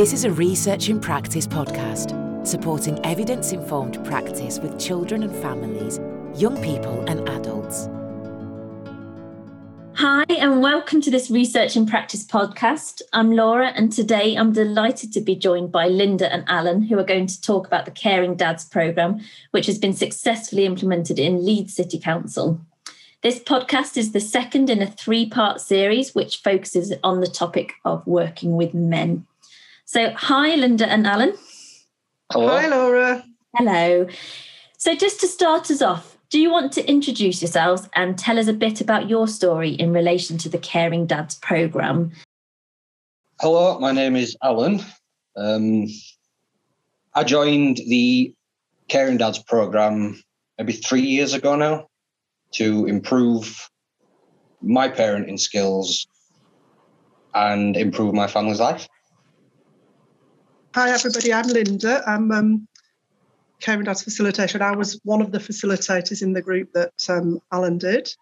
This is a Research in Practice podcast, supporting evidence informed practice with children and families, young people and adults. Hi, and welcome to this Research in Practice podcast. I'm Laura, and today I'm delighted to be joined by Linda and Alan, who are going to talk about the Caring Dads programme, which has been successfully implemented in Leeds City Council. This podcast is the second in a three part series which focuses on the topic of working with men. So, hi, Linda and Alan. Hello. Hi, Laura. Hello. So, just to start us off, do you want to introduce yourselves and tell us a bit about your story in relation to the Caring Dads programme? Hello, my name is Alan. Um, I joined the Caring Dads programme maybe three years ago now to improve my parenting skills and improve my family's life. Hi, everybody. I'm Linda. I'm um, Caring Dads Facilitation. I was one of the facilitators in the group that um, Alan did.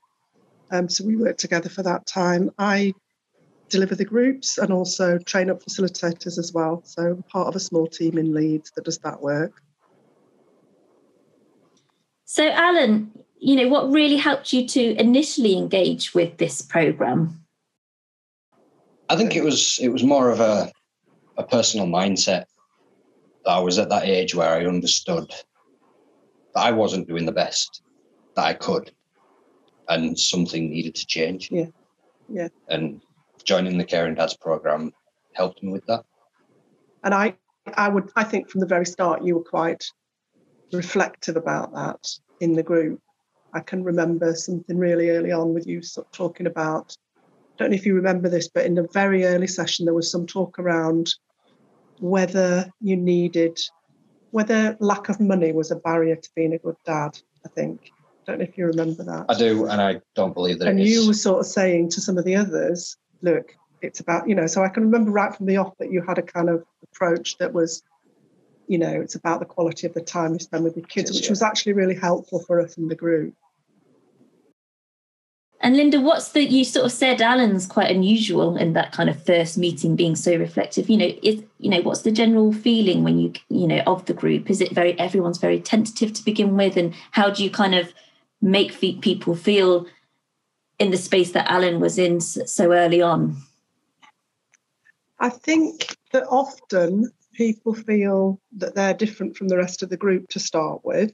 Um, so we worked together for that time. I deliver the groups and also train up facilitators as well. So I'm part of a small team in Leeds that does that work. So, Alan, you know, what really helped you to initially engage with this program? I think it was it was more of a a personal mindset. that I was at that age where I understood that I wasn't doing the best that I could, and something needed to change. Yeah, yeah. And joining the Caring Dads program helped me with that. And I, I would, I think from the very start, you were quite reflective about that in the group I can remember something really early on with you talking about. I don't know if you remember this, but in a very early session, there was some talk around whether you needed, whether lack of money was a barrier to being a good dad. I think. I don't know if you remember that. I do, and I don't believe that. And you were sort of saying to some of the others, "Look, it's about you know." So I can remember right from the off that you had a kind of approach that was you know, it's about the quality of the time you spend with your kids, which was actually really helpful for us in the group. And Linda, what's the you sort of said Alan's quite unusual in that kind of first meeting being so reflective. You know, is you know, what's the general feeling when you you know of the group? Is it very everyone's very tentative to begin with, and how do you kind of make people feel in the space that Alan was in so early on? I think that often people feel that they're different from the rest of the group to start with.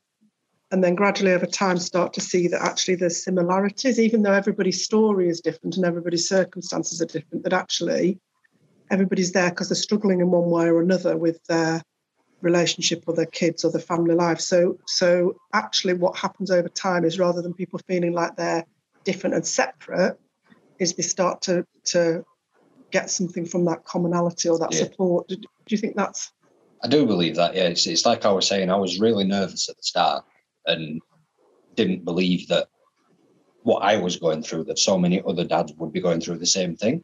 And then gradually over time start to see that actually there's similarities, even though everybody's story is different and everybody's circumstances are different, that actually everybody's there because they're struggling in one way or another with their relationship or their kids or their family life. So so actually what happens over time is rather than people feeling like they're different and separate, is they start to to get something from that commonality or that yeah. support. Do, do, you think that's? I do believe that. Yeah, it's, it's like I was saying. I was really nervous at the start and didn't believe that what I was going through, that so many other dads would be going through the same thing.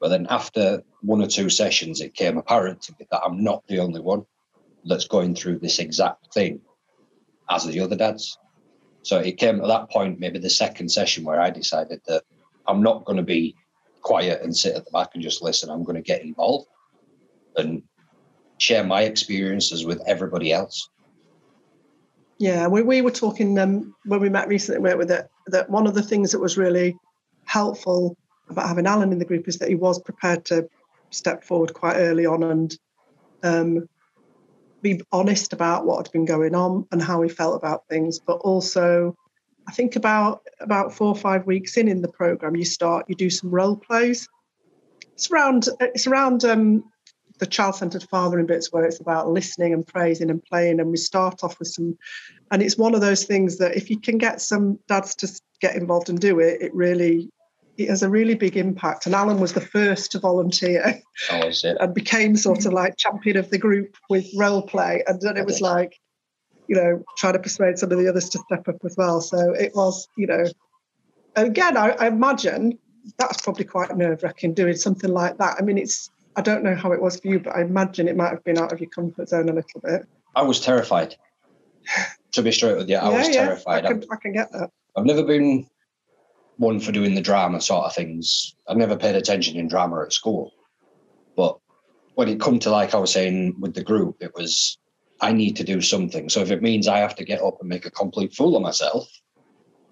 But then after one or two sessions, it came apparent to me that I'm not the only one that's going through this exact thing as the other dads. So it came at that point, maybe the second session, where I decided that I'm not going to be quiet and sit at the back and just listen. I'm going to get involved and share my experiences with everybody else. Yeah, we, we were talking um, when we met recently we with it that one of the things that was really helpful about having Alan in the group is that he was prepared to step forward quite early on and um, be honest about what had been going on and how he felt about things, but also I think about about four or five weeks in in the program, you start you do some role plays. It's around it's around um, the child-centered fathering bits where it's about listening and praising and playing, and we start off with some. And it's one of those things that if you can get some dads to get involved and do it, it really it has a really big impact. And Alan was the first to volunteer oh, and became sort of like champion of the group with role play. And then it was like you know, trying to persuade some of the others to step up as well. So it was, you know, again, I, I imagine that's probably quite nerve wracking doing something like that. I mean, it's, I don't know how it was for you, but I imagine it might have been out of your comfort zone a little bit. I was terrified. to be straight with you, I yeah, was yeah, terrified. I can, I can get that. I've never been one for doing the drama sort of things. I've never paid attention in drama at school. But when it come to like I was saying with the group, it was I need to do something. So if it means I have to get up and make a complete fool of myself,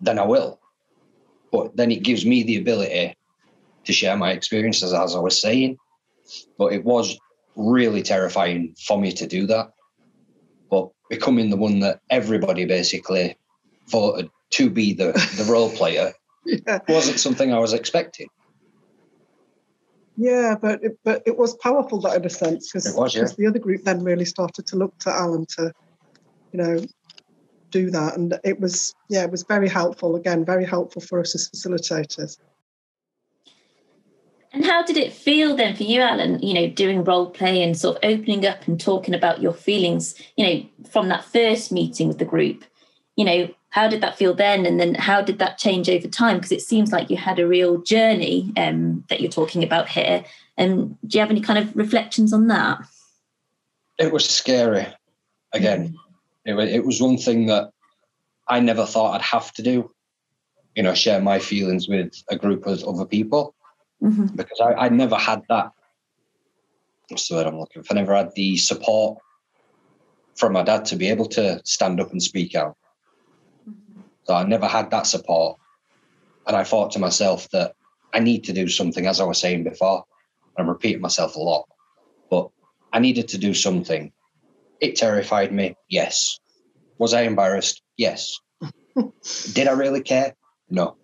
then I will. But then it gives me the ability to share my experiences, as I was saying. But it was really terrifying for me to do that. But becoming the one that everybody basically voted to be the, the role player yeah. wasn't something I was expecting. Yeah, but it, but it was powerful that in a sense because yeah. the other group then really started to look to Alan to, you know, do that, and it was yeah, it was very helpful. Again, very helpful for us as facilitators. And how did it feel then for you, Alan? You know, doing role play and sort of opening up and talking about your feelings. You know, from that first meeting with the group. You know, how did that feel then and then how did that change over time because it seems like you had a real journey um, that you're talking about here and um, do you have any kind of reflections on that it was scary again mm. it, was, it was one thing that i never thought i'd have to do you know share my feelings with a group of other people mm-hmm. because I, I never had that what's the word i'm looking for i never had the support from my dad to be able to stand up and speak out so I never had that support. And I thought to myself that I need to do something, as I was saying before. I'm repeating myself a lot, but I needed to do something. It terrified me, yes. Was I embarrassed? Yes. Did I really care? No,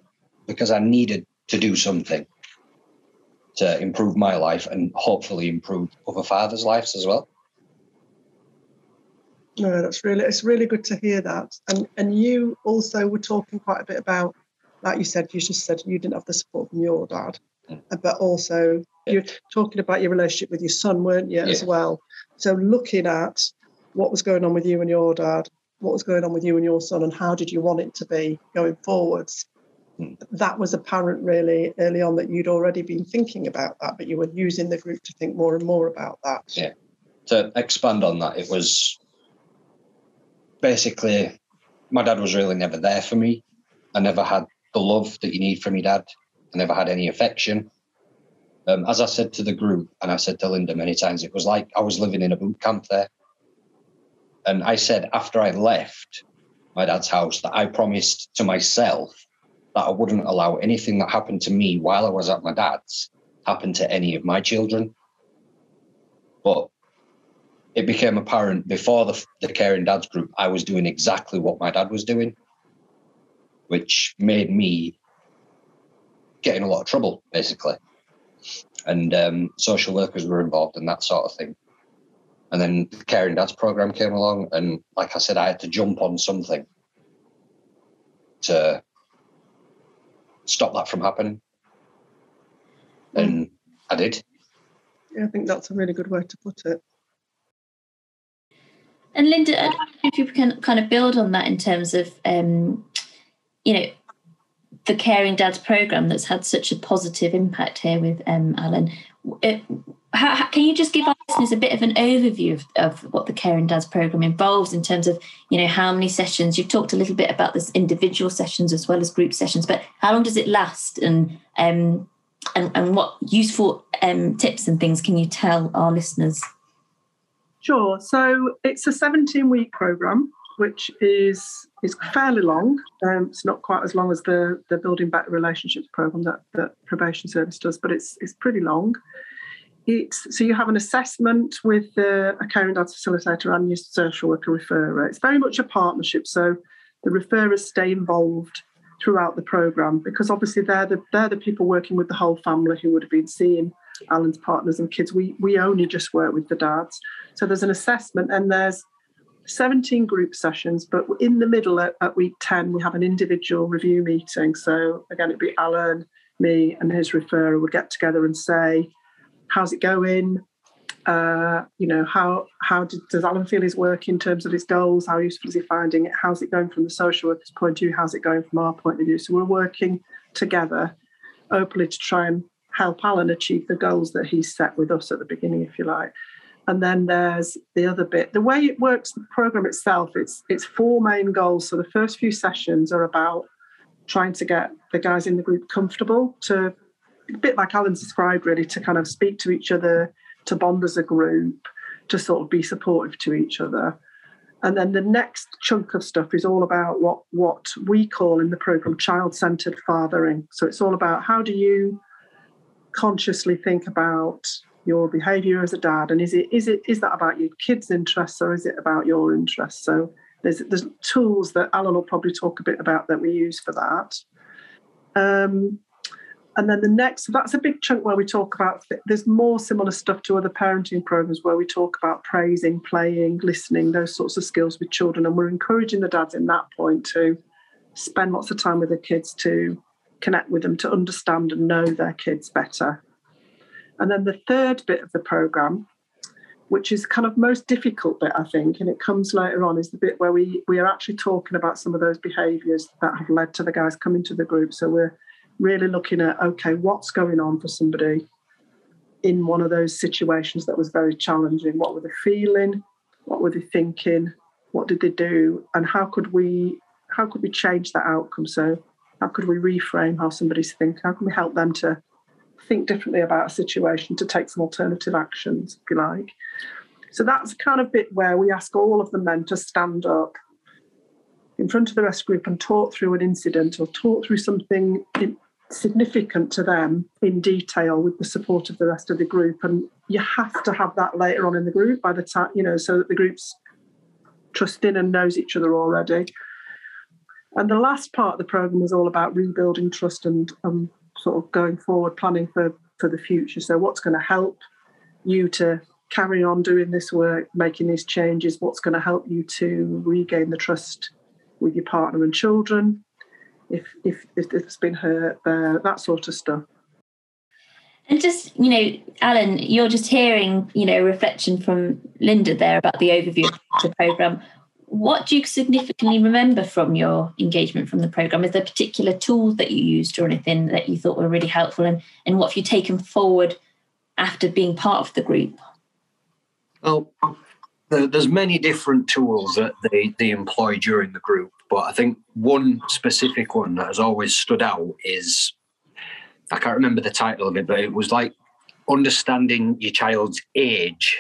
because I needed to do something to improve my life and hopefully improve other fathers' lives as well. No, that's really it's really good to hear that. And and you also were talking quite a bit about, like you said, you just said you didn't have the support from your dad, mm. but also yeah. you're talking about your relationship with your son, weren't you, yeah. as well? So looking at what was going on with you and your dad, what was going on with you and your son, and how did you want it to be going forwards? That was apparent really early on that you'd already been thinking about that, but you were using the group to think more and more about that. Yeah. To expand on that, it was basically, my dad was really never there for me. I never had the love that you need from your dad. I never had any affection. Um, as I said to the group, and I said to Linda many times, it was like I was living in a boot camp there. And I said after I left my dad's house that I promised to myself that I wouldn't allow anything that happened to me while I was at my dad's happen to any of my children. But it became apparent before the, the caring dads group i was doing exactly what my dad was doing which made me get in a lot of trouble basically and um, social workers were involved in that sort of thing and then the caring dads program came along and like i said i had to jump on something to stop that from happening. And i did. Yeah, i think that's a really good way to put it. And Linda, I don't know if you can kind of build on that in terms of, um, you know, the Caring Dads program that's had such a positive impact here with um, Alan. It, how, how, can you just give our listeners a bit of an overview of, of, what the Caring Dads program involves in terms of, you know, how many sessions? You've talked a little bit about this individual sessions as well as group sessions, but how long does it last, and um, and and what useful um, tips and things can you tell our listeners? Sure. So it's a 17 week program, which is is fairly long. Um, it's not quite as long as the the Building Better Relationships program that that probation service does, but it's it's pretty long. It's, so you have an assessment with the, a caring dads facilitator and your social worker referrer. It's very much a partnership. So the referrers stay involved throughout the program because obviously they're the they're the people working with the whole family who would have been seeing Alan's partners and kids. We we only just work with the dads. So there's an assessment and there's 17 group sessions, but in the middle at, at week 10, we have an individual review meeting. So again, it'd be Alan, me, and his referrer would get together and say, how's it going? Uh, you know, how how did, does Alan feel his work in terms of his goals? How useful is he finding it? How's it going from the social worker's point of view? How's it going from our point of view? So we're working together openly to try and help Alan achieve the goals that he set with us at the beginning, if you like. And then there's the other bit. The way it works, the program itself, it's it's four main goals. So the first few sessions are about trying to get the guys in the group comfortable to a bit like Alan described, really, to kind of speak to each other, to bond as a group, to sort of be supportive to each other. And then the next chunk of stuff is all about what what we call in the program child-centered fathering. So it's all about how do you consciously think about your behavior as a dad and is it is it is that about your kids' interests or is it about your interests? So there's there's tools that Alan will probably talk a bit about that we use for that. Um, and then the next, so that's a big chunk where we talk about, there's more similar stuff to other parenting programs where we talk about praising, playing, listening, those sorts of skills with children. And we're encouraging the dads in that point to spend lots of time with their kids to connect with them, to understand and know their kids better. And then the third bit of the program, which is kind of most difficult bit, I think, and it comes later on, is the bit where we we are actually talking about some of those behaviours that have led to the guys coming to the group. So we're really looking at okay, what's going on for somebody in one of those situations that was very challenging? What were they feeling? What were they thinking? What did they do? And how could we how could we change that outcome? So how could we reframe how somebody's thinking? How can we help them to think differently about a situation, to take some alternative actions, if you like? So that's kind of bit where we ask all of the men to stand up in front of the rest group and talk through an incident or talk through something significant to them in detail with the support of the rest of the group. And you have to have that later on in the group by the time, you know, so that the group's trusting and knows each other already. And the last part of the program is all about rebuilding trust and um, sort of going forward, planning for, for the future. So, what's going to help you to carry on doing this work, making these changes? What's going to help you to regain the trust with your partner and children? If if if there's been hurt there, that sort of stuff. And just, you know, Alan, you're just hearing, you know, reflection from Linda there about the overview of the programme. What do you significantly remember from your engagement from the programme? Is there particular tools that you used or anything that you thought were really helpful? And, and what have you taken forward after being part of the group? Well, there's many different tools that they, they employ during the group. But I think one specific one that has always stood out is I can't remember the title of it, but it was like understanding your child's age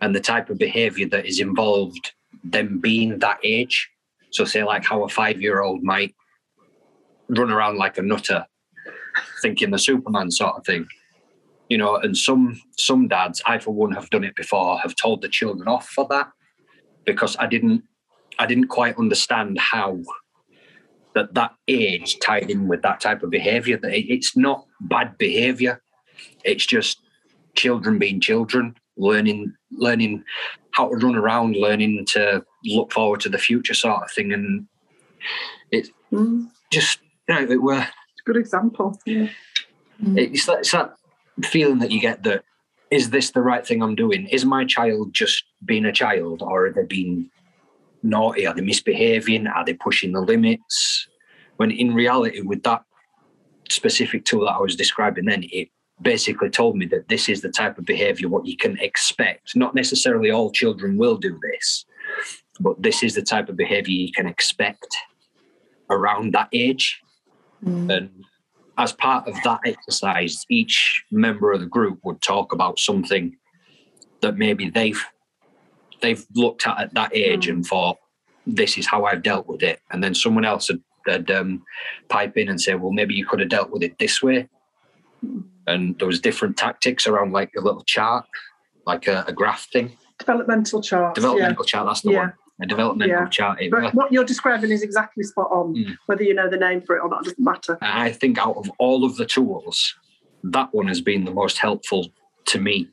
and the type of behavior that is involved them being that age. So, say, like how a five year old might run around like a nutter, thinking the Superman sort of thing. You know, and some some dads, I for one have done it before, have told the children off for that because I didn't I didn't quite understand how that that age tied in with that type of behavior. That it's not bad behavior; it's just children being children, learning learning how to run around, learning to look forward to the future, sort of thing. And it's mm. just you know, it were it's a good example. Yeah. It's that, it's that feeling that you get that is this the right thing I'm doing? Is my child just being a child, or are they being naughty? Are they misbehaving? Are they pushing the limits? When in reality, with that specific tool that I was describing then, it basically told me that this is the type of behavior what you can expect. Not necessarily all children will do this, but this is the type of behavior you can expect around that age. Mm. And as part of that exercise, each member of the group would talk about something that maybe they've they've looked at at that age and thought, this is how I've dealt with it. And then someone else had, had um, pipe in and say, well, maybe you could have dealt with it this way. And there was different tactics around like a little chart, like a, a graph thing. Developmental chart. Developmental yeah. chart, that's the yeah. one. A developmental yeah. chart. It, but what you're describing is exactly spot on. Mm. Whether you know the name for it or not doesn't matter. I think out of all of the tools, that one has been the most helpful to me.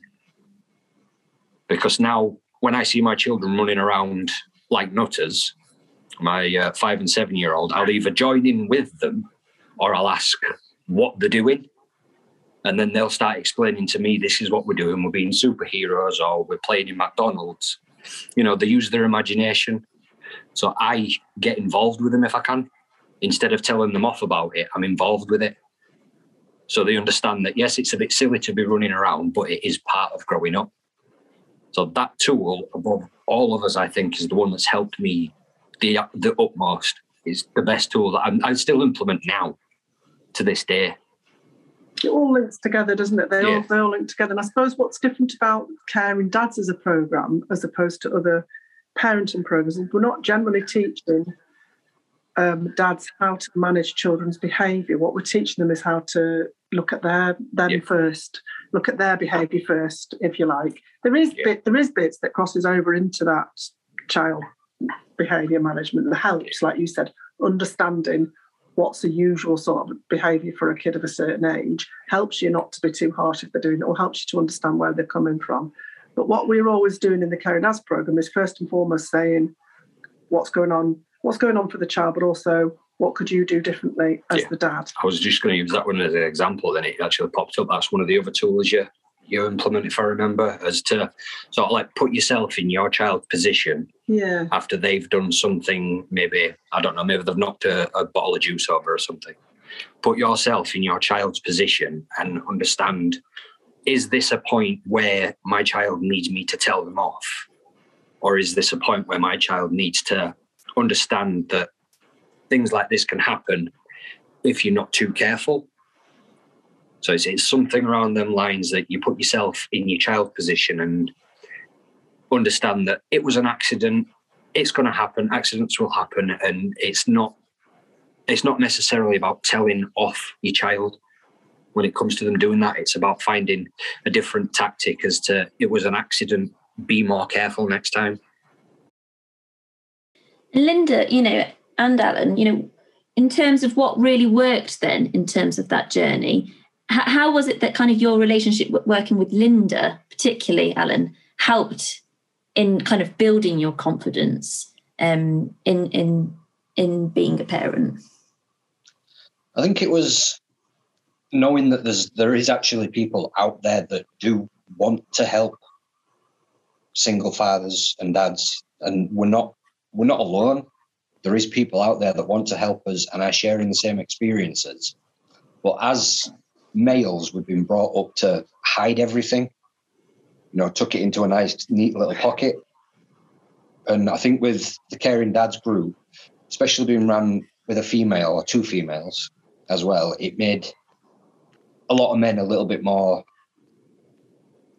Because now when I see my children running around like nutters, my uh, five and seven year old, I'll either join in with them or I'll ask what they're doing. And then they'll start explaining to me, this is what we're doing. We're being superheroes or we're playing in McDonald's. You know, they use their imagination. So I get involved with them if I can. Instead of telling them off about it, I'm involved with it. So they understand that, yes, it's a bit silly to be running around, but it is part of growing up. So that tool, above all of us, I think, is the one that's helped me the the utmost. Is the best tool that I'm, I still implement now to this day. it all links together, doesn't it? They Yeah. all they all link together. And I suppose what's different about caring dads as a program as opposed to other parenting programs is we're not generally teaching um, dads how to manage children's behaviour. What we're teaching them is how to look at their them Yeah. first, look at their behaviour first, if you like. There is Yeah. bit there is bits that crosses over into that child behaviour management that helps, like you said, understanding what's the usual sort of behaviour for a kid of a certain age helps you not to be too harsh if they're doing it or helps you to understand where they're coming from. But what we're always doing in the Caring Dads program is first and foremost saying what's going on, what's going on for the child, but also what could you do differently as Yeah. the dad? I was just going to use that one as an example. Then it actually popped up. That's one of the other tools you you implement, if I remember, as to sort of like put yourself in your child's position Yeah. after they've done something. Maybe I don't know. Maybe they've knocked a, a bottle of juice over or something. Put yourself in your child's position and understand: is this a point where my child needs me to tell them off, or is this a point where my child needs to understand that things like this can happen if you're not too careful. So it's, it's something around them lines that you put yourself in your child position and understand that it was an accident. It's going to happen. Accidents will happen, and it's not. It's not necessarily about telling off your child when it comes to them doing that. It's about finding a different tactic as to it was an accident. Be more careful next time. Linda, you know, and Alan, you know, in terms of what really worked then in terms of that journey, h- how was it that kind of your relationship working with Linda, particularly Alan, helped in kind of building your confidence um, in in in being a parent? I think it was knowing that there's there is actually people out there that do want to help single fathers and dads, and we're not we're not alone. There is people out there that want to help us and are sharing the same experiences. But as males, we've been brought up to hide everything. You know, tuck it into a nice, neat little pocket. And I think with the Caring Dads group, especially being run with a female or two females, as well, it made a lot of men a little bit more.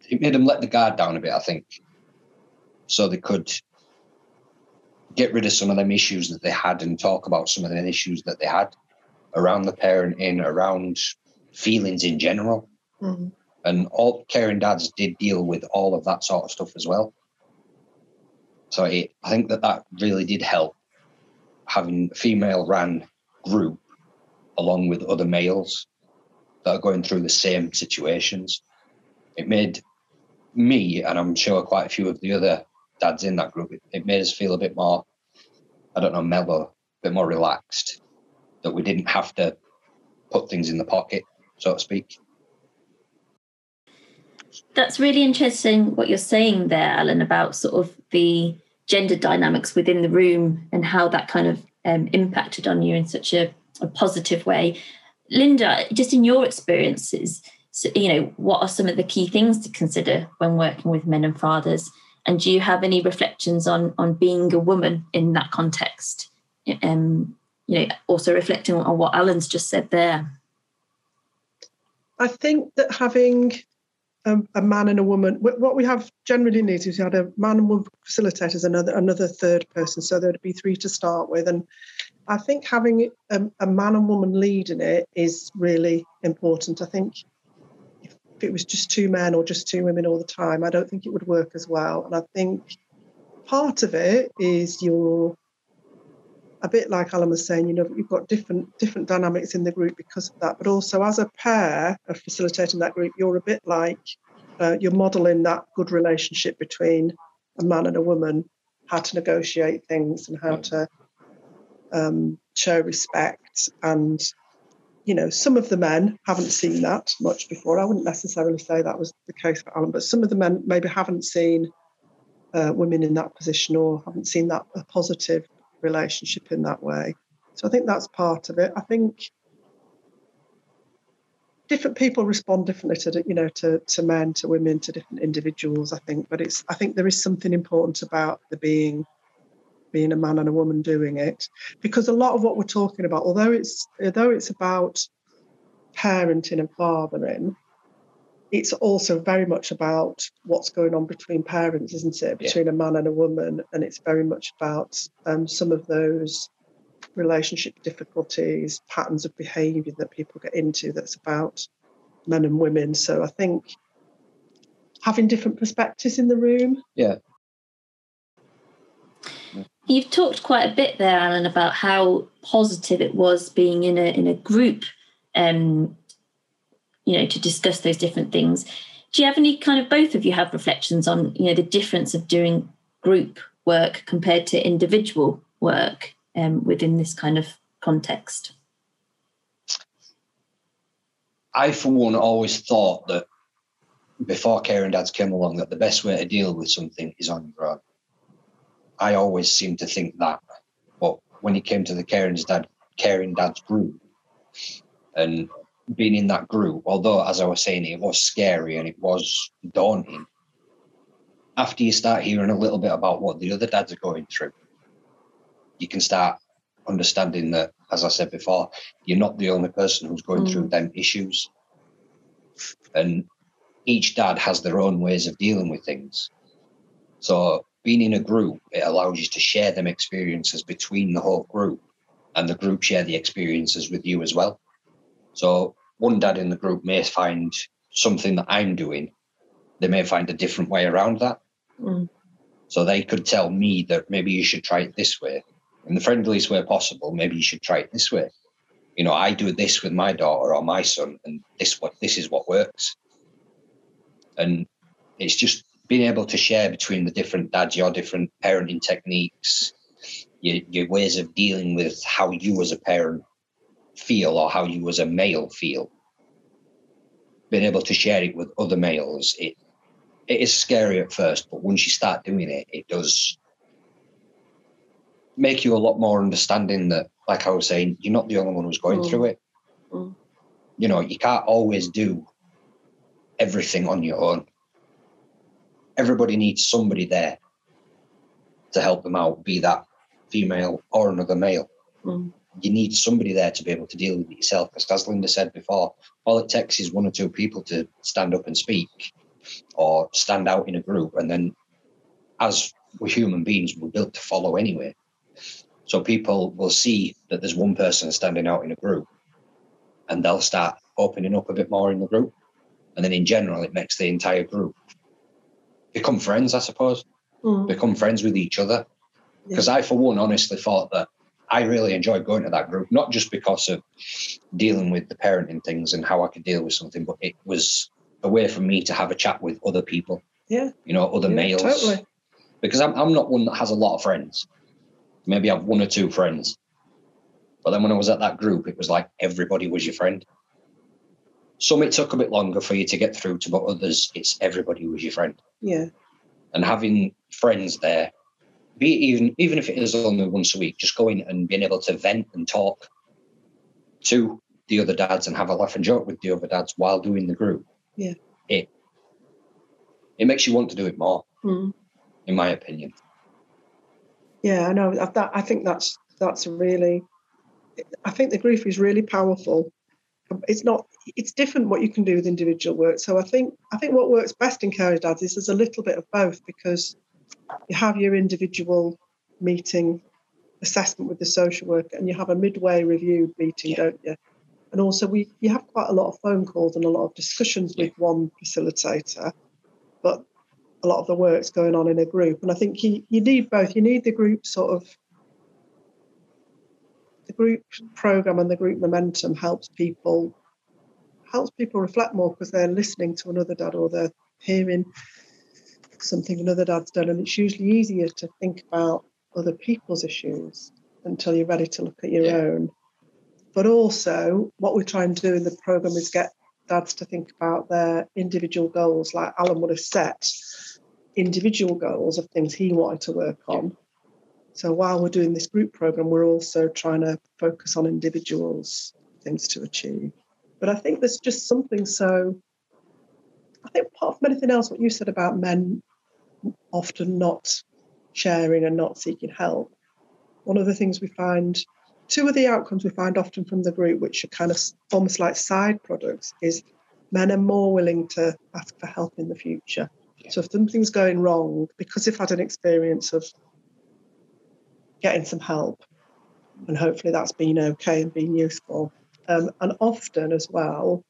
It made them let the guard down a bit, I think, so they could get rid of some of them issues that they had and talk about some of the issues that they had around the parenting, around feelings in general. Mhm. And all caring dads did deal with all of that sort of stuff as well. So it, I think that that really did help having a female ran group along with other males that are going through the same situations. It made me, and I'm sure quite a few of the other dads in that group, it, it made us feel a bit more, I don't know, mellow, a bit more relaxed, that we didn't have to put things in the pocket, so to speak. That's really interesting what you're saying there, Alan, about sort of the gender dynamics within the room and how that kind of um, impacted on you in such a, a positive way. Linda, just in your experiences, so, you know, what are some of the key things to consider when working with men and fathers? And do you have any reflections on on being a woman in that context? Um, you know, also reflecting on what Alan's just said there. I think that having a, a man and a woman, what we have generally needs is we had a man and woman facilitators, another another third person, so there'd be three to start with. And I think having a, a man and woman lead in it is really important. I think if, it was just two men or just two women all the time, I don't think it would work as well. And I think part of it is your a bit like Alan was saying, you know, you've got different different dynamics in the group because of that. But also, as a pair of facilitating that group, you're a bit like uh, you're modelling that good relationship between a man and a woman, how to negotiate things and how to um, show respect. And you know, some of the men haven't seen that much before. I wouldn't necessarily say that was the case for Alan, but some of the men maybe haven't seen uh, women in that position or haven't seen that a positive relationship in that way. So I think that's part of it. I think different people respond differently to you know to to men, to women, to different individuals. I think, but it's I think there is something important about the being being a man and a woman doing it because a lot of what we're talking about, although it's although it's about parenting and fathering, it's also very much about what's going on between parents, isn't it? Between yeah. a man and a woman. And it's very much about um, some of those relationship difficulties, patterns of behaviour that people get into that's about men and women. So I think having different perspectives in the room. Yeah. You've talked quite a bit there, Alan, about how positive it was being in a in a group um, you know to discuss those different things. Do you have any kind of both of you have reflections on you know the difference of doing group work compared to individual work um, within this kind of context? I for one always thought that before caring dads came along that the best way to deal with something is on your own i always seemed to think that but when it came to the caring dad caring dads group and being in that group, although as I was saying, it was scary and it was daunting. After you start hearing a little bit about what the other dads are going through, you can start understanding that, as I said before, you're not the only person who's going mm. through them issues. And each dad has their own ways of dealing with things. So being in a group, it allows you to share them experiences between the whole group and the group share the experiences with you as well. So one dad in the group may find something that I'm doing, they may find a different way around that. Mm. So they could tell me that maybe you should try it this way, in the friendliest way possible. Maybe you should try it this way. You know, I do this with my daughter or my son, and this what this is what works. And it's just being able to share between the different dads, your different parenting techniques, your, your ways of dealing with how you as a parent feel or how you as a male feel being able to share it with other males it it is scary at first but once you start doing it it does make you a lot more understanding that like i was saying you're not the only one who's going mm. through it mm. you know you can't always do everything on your own everybody needs somebody there to help them out be that female or another male mm you need somebody there to be able to deal with it yourself. Because as Linda said before, all it takes is one or two people to stand up and speak or stand out in a group. And then as we're human beings, we're built to follow anyway. So people will see that there's one person standing out in a group and they'll start opening up a bit more in the group. And then in general, it makes the entire group become friends, I suppose, mm. become friends with each other. Because yeah. I, for one, honestly thought that I really enjoyed going to that group, not just because of dealing with the parenting things and how I could deal with something, but it was a way for me to have a chat with other people. Yeah. You know, other yeah, males. Totally. Because I'm, I'm not one that has a lot of friends. Maybe I have one or two friends. But then when I was at that group, it was like everybody was your friend. Some it took a bit longer for you to get through to, but others, it's everybody was your friend. Yeah. And having friends there be even even if it is only once a week, just going and being able to vent and talk to the other dads and have a laugh and joke with the other dads while doing the group. Yeah. It it makes you want to do it more, mm. in my opinion. Yeah, I know that I think that's that's really I think the grief is really powerful. It's not it's different what you can do with individual work. So I think I think what works best in Caring Dads is there's a little bit of both because you have your individual meeting assessment with the social worker and you have a midway review meeting, yeah. don't you? And also we you have quite a lot of phone calls and a lot of discussions yeah. with one facilitator, but a lot of the work's going on in a group. And I think you, you need both. You need the group sort of group program and the group momentum helps people helps people reflect more because they're listening to another dad or they're hearing something another dad's done, and it's usually easier to think about other people's issues until you're ready to look at your yeah. own. But also, what we try and do in the program is get dads to think about their individual goals, like Alan would have set individual goals of things he wanted to work on. So while we're doing this group program, we're also trying to focus on individuals, things to achieve. But I think there's just something so I think apart from anything else, what you said about men often not sharing and not seeking help, one of the things we find two of the outcomes we find often from the group, which are kind of almost like side products, is men are more willing to ask for help in the future. So if something's going wrong, because they've had an experience of getting some help, and hopefully that's been okay and been useful. Um, and often as well,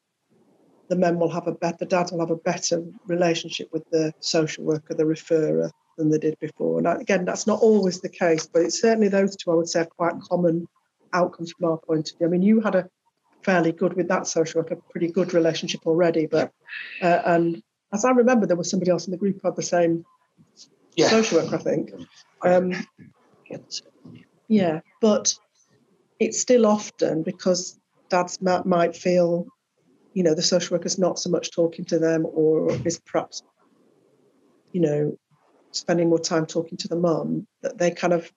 the men will have a better, the dad will have a better relationship with the social worker, the referrer, than they did before. And again, that's not always the case, but it's certainly those two I would say are quite common outcomes from our point of view. I mean, you had a fairly good with that social worker, pretty good relationship already, but uh, and as I remember, there was somebody else in the group who had the same yeah. social worker, I think. Um, yeah, but it's still often because dads might feel, you know, the social worker's not so much talking to them or is perhaps, you know, spending more time talking to the mum, that they kind of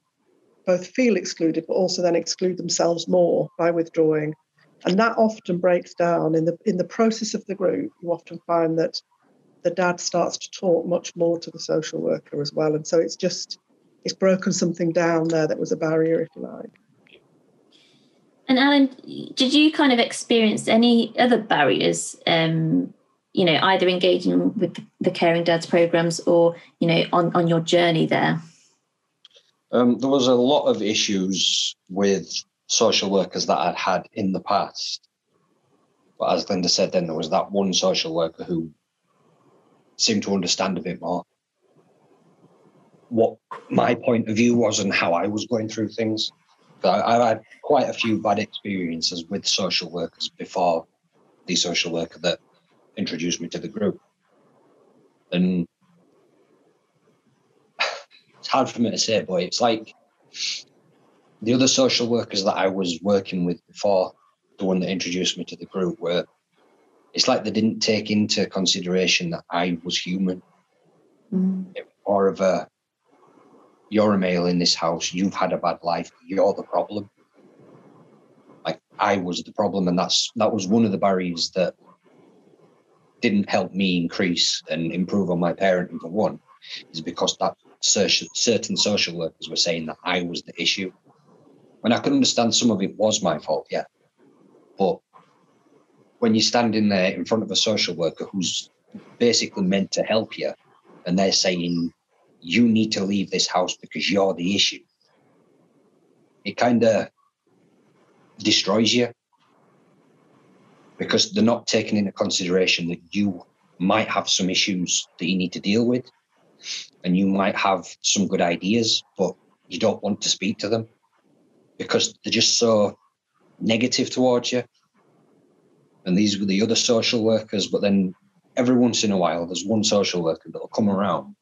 both feel excluded, but also then exclude themselves more by withdrawing. And that often breaks down in the in the process of the group. You often find that the dad starts to talk much more to the social worker as well. And so it's just it's broken something down there that was a barrier, if you like. And Alan, did you kind of experience any other barriers um, you know either engaging with the caring dads programs or you know on on your journey there um, there was a lot of issues with social workers that I'd had in the past. But as Linda said, then there was that one social worker who seemed to understand a bit more what my point of view was and how I was going through things. I, have had quite a few bad experiences with social workers before the social worker that introduced me to the group. And it's hard for me to say, but it's like the other social workers that I was working with before, the one that introduced me to the group, were it's like they didn't take into consideration that I was human. Mm. More of a you're a male in this house, you've had a bad life, you're the problem. Like I was the problem, and that's that was one of the barriers that didn't help me increase and improve on my parenting for one, is because that certain social workers were saying that I was the issue. When I could understand some of it was my fault, yeah. But when you're standing there in front of a social worker who's basically meant to help you, and they're saying, you need to leave this house because you're the issue, it kind of destroys you because they're not taking into consideration that you might have some issues that you need to deal with and you might have some good ideas, but you don't want to speak to them because they're just so negative towards you. And these were the other social workers, but then every once in a while, there's one social worker that will come around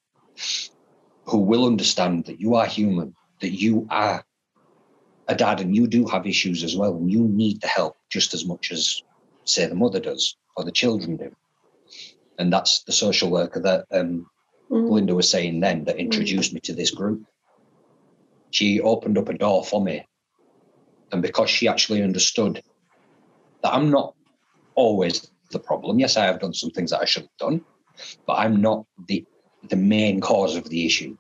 who will understand that you are human, that you are a dad and you do have issues as well, and you need the help just as much as say the mother does or the children do. And that's the social worker that um, mm. Linda was saying then that introduced mm. me to this group. She opened up a door for me. And because she actually understood that I'm not always the problem. Yes, I have done some things that I should have done, but I'm not the the main cause of the issue.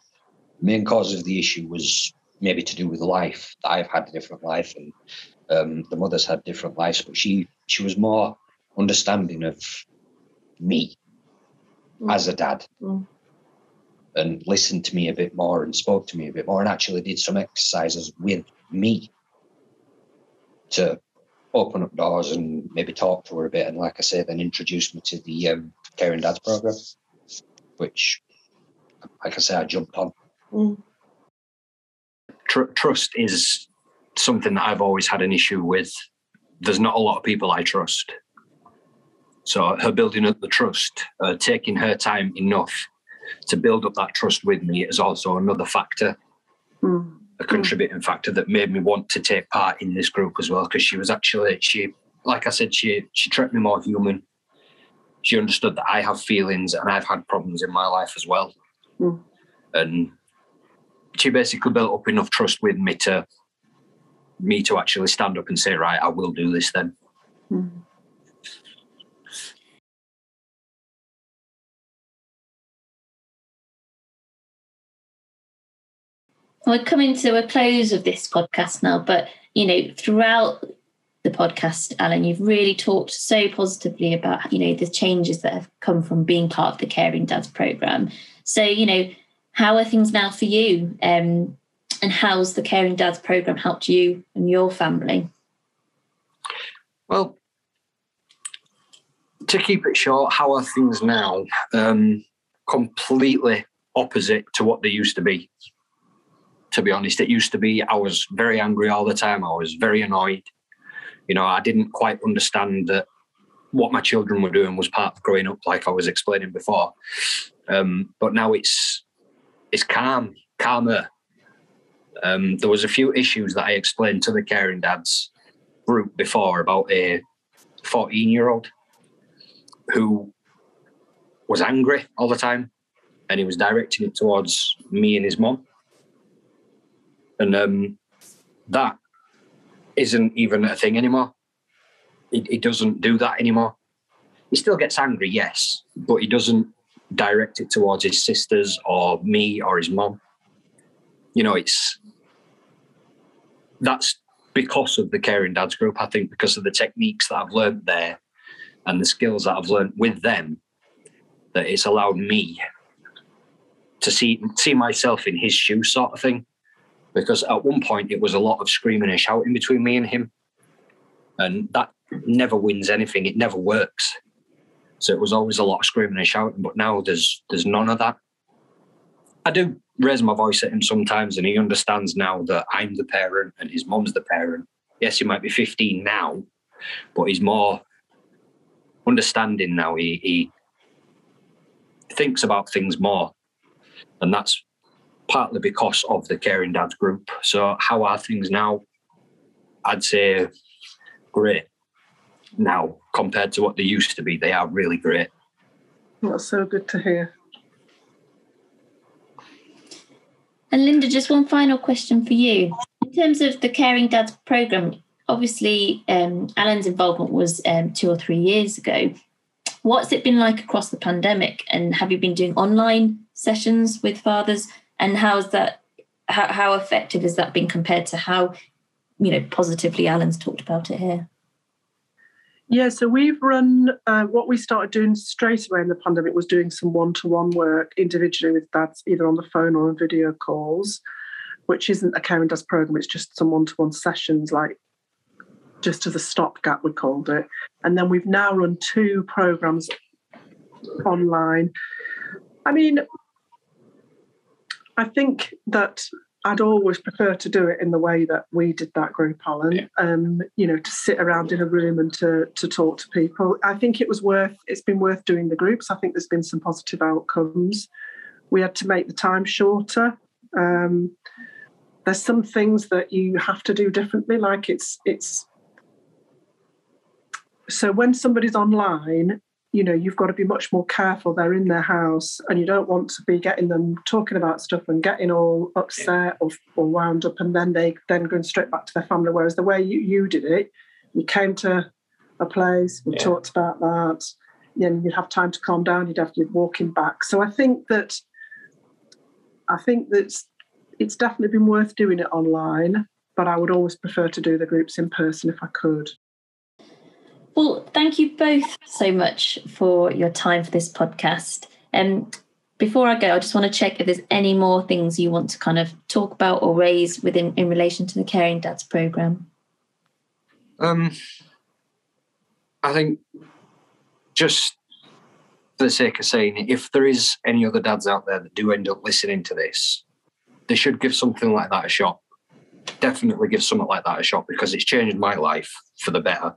The main cause of the issue was maybe to do with life. I've had a different life, and um, the mothers had different lives, but she she was more understanding of me mm. as a dad mm. and listened to me a bit more and spoke to me a bit more and actually did some exercises with me to open up doors and maybe talk to her a bit and like i say then introduced me to the um, caring dads program which like i say i jumped on mm. Tr- trust is something that I've always had an issue with. There's not a lot of people I trust. So her building up the trust, uh, taking her time enough to build up that trust with me is also another factor, mm. a contributing factor that made me want to take part in this group as well. Because she was actually she, like I said, she she treated me more human. She understood that I have feelings and I've had problems in my life as well, mm. and she basically built up enough trust with me to me to actually stand up and say, right, I will do this then. Mm-hmm. We're coming to a close of this podcast now, but you know, throughout the podcast, Alan, you've really talked so positively about, you know, the changes that have come from being part of the Caring Dads program. So, you know, how are things now for you? Um, and how's the Caring Dads program helped you and your family? Well, to keep it short, how are things now? Um, completely opposite to what they used to be. To be honest, it used to be I was very angry all the time. I was very annoyed. You know, I didn't quite understand that what my children were doing was part of growing up, like I was explaining before. Um, but now it's it's calm, calmer. Um, there was a few issues that I explained to the caring dads group before about a 14 year old who was angry all the time and he was directing it towards me and his mom. And um, that isn't even a thing anymore. He, he doesn't do that anymore. He still gets angry, yes, but he doesn't direct it towards his sisters or me or his mom. You know, it's that's because of the caring dads group. I think because of the techniques that I've learned there and the skills that I've learned with them, that it's allowed me to see see myself in his shoes, sort of thing. Because at one point it was a lot of screaming and shouting between me and him, and that never wins anything. It never works. So it was always a lot of screaming and shouting. But now there's there's none of that. I do raise my voice at him sometimes, and he understands now that I'm the parent and his mom's the parent. Yes, he might be 15 now, but he's more understanding now. He, he thinks about things more, and that's partly because of the Caring Dads group. So, how are things now? I'd say great now compared to what they used to be. They are really great. That's so good to hear. And Linda, just one final question for you. In terms of the Caring Dads program, obviously um, Alan's involvement was um, two or three years ago. What's it been like across the pandemic? And have you been doing online sessions with fathers? And how's that? How, how effective has that been compared to how, you know, positively Alan's talked about it here? Yeah, so we've run uh, what we started doing straight away in the pandemic was doing some one to one work individually with dads, either on the phone or on video calls, which isn't a caring dads program, it's just some one to one sessions, like just as a stopgap, we called it. And then we've now run two programs online. I mean, I think that I'd always prefer to do it in the way that we did that group, Alan. Yeah. Um, you know, to sit around in a room and to to talk to people. I think it was worth. It's been worth doing the groups. I think there's been some positive outcomes. We had to make the time shorter. Um, there's some things that you have to do differently. Like it's it's. So when somebody's online, you know you've got to be much more careful they're in their house and you don't want to be getting them talking about stuff and getting all upset or, or wound up and then they then going straight back to their family. Whereas the way you, you did it you came to a place we yeah. talked about that then you'd have time to calm down you'd have to be walking back. So i think that i think that it's definitely been worth doing it online but i would always prefer to do the groups in person if i could well, thank you both so much for your time for this podcast. And um, before I go, I just want to check if there's any more things you want to kind of talk about or raise within in relation to the Caring Dads program. Um, I think just for the sake of saying if there is any other dads out there that do end up listening to this, they should give something like that a shot. Definitely give something like that a shot because it's changed my life for the better.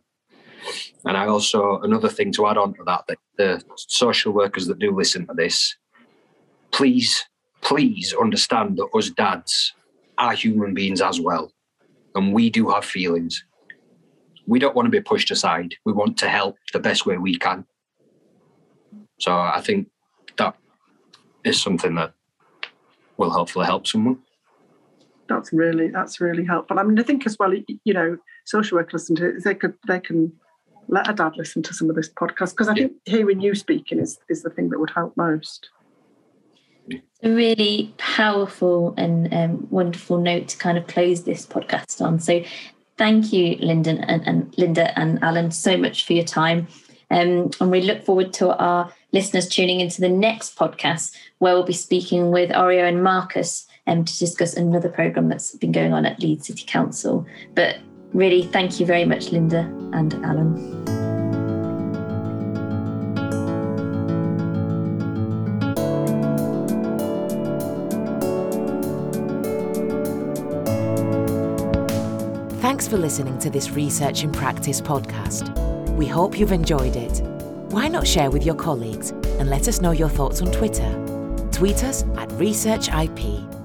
And I also, another thing to add on to that, that the social workers that do listen to this, please, please understand that us dads are human beings as well. And we do have feelings. We don't want to be pushed aside. We want to help the best way we can. So I think that is something that will hopefully help someone. That's really that's really helpful. I mean, I think as well, you know, social workers listen to it, they could they can let a dad listen to some of this podcast because I think hearing you speaking is is the thing that would help most. A really powerful and um, wonderful note to kind of close this podcast on. So, Thank you, Linda and, and Linda and Alan, so much for your time. Um, and we look forward to our listeners tuning into the next podcast where we'll be speaking with Oreo and Marcus um, to discuss another programme that's been going on at Leeds City Council. But really, thank you very much, Linda and Alan. Thanks for listening to this Research in Practice podcast. We hope you've enjoyed it. Why not share with your colleagues and let us know your thoughts on Twitter? Tweet us at ResearchIP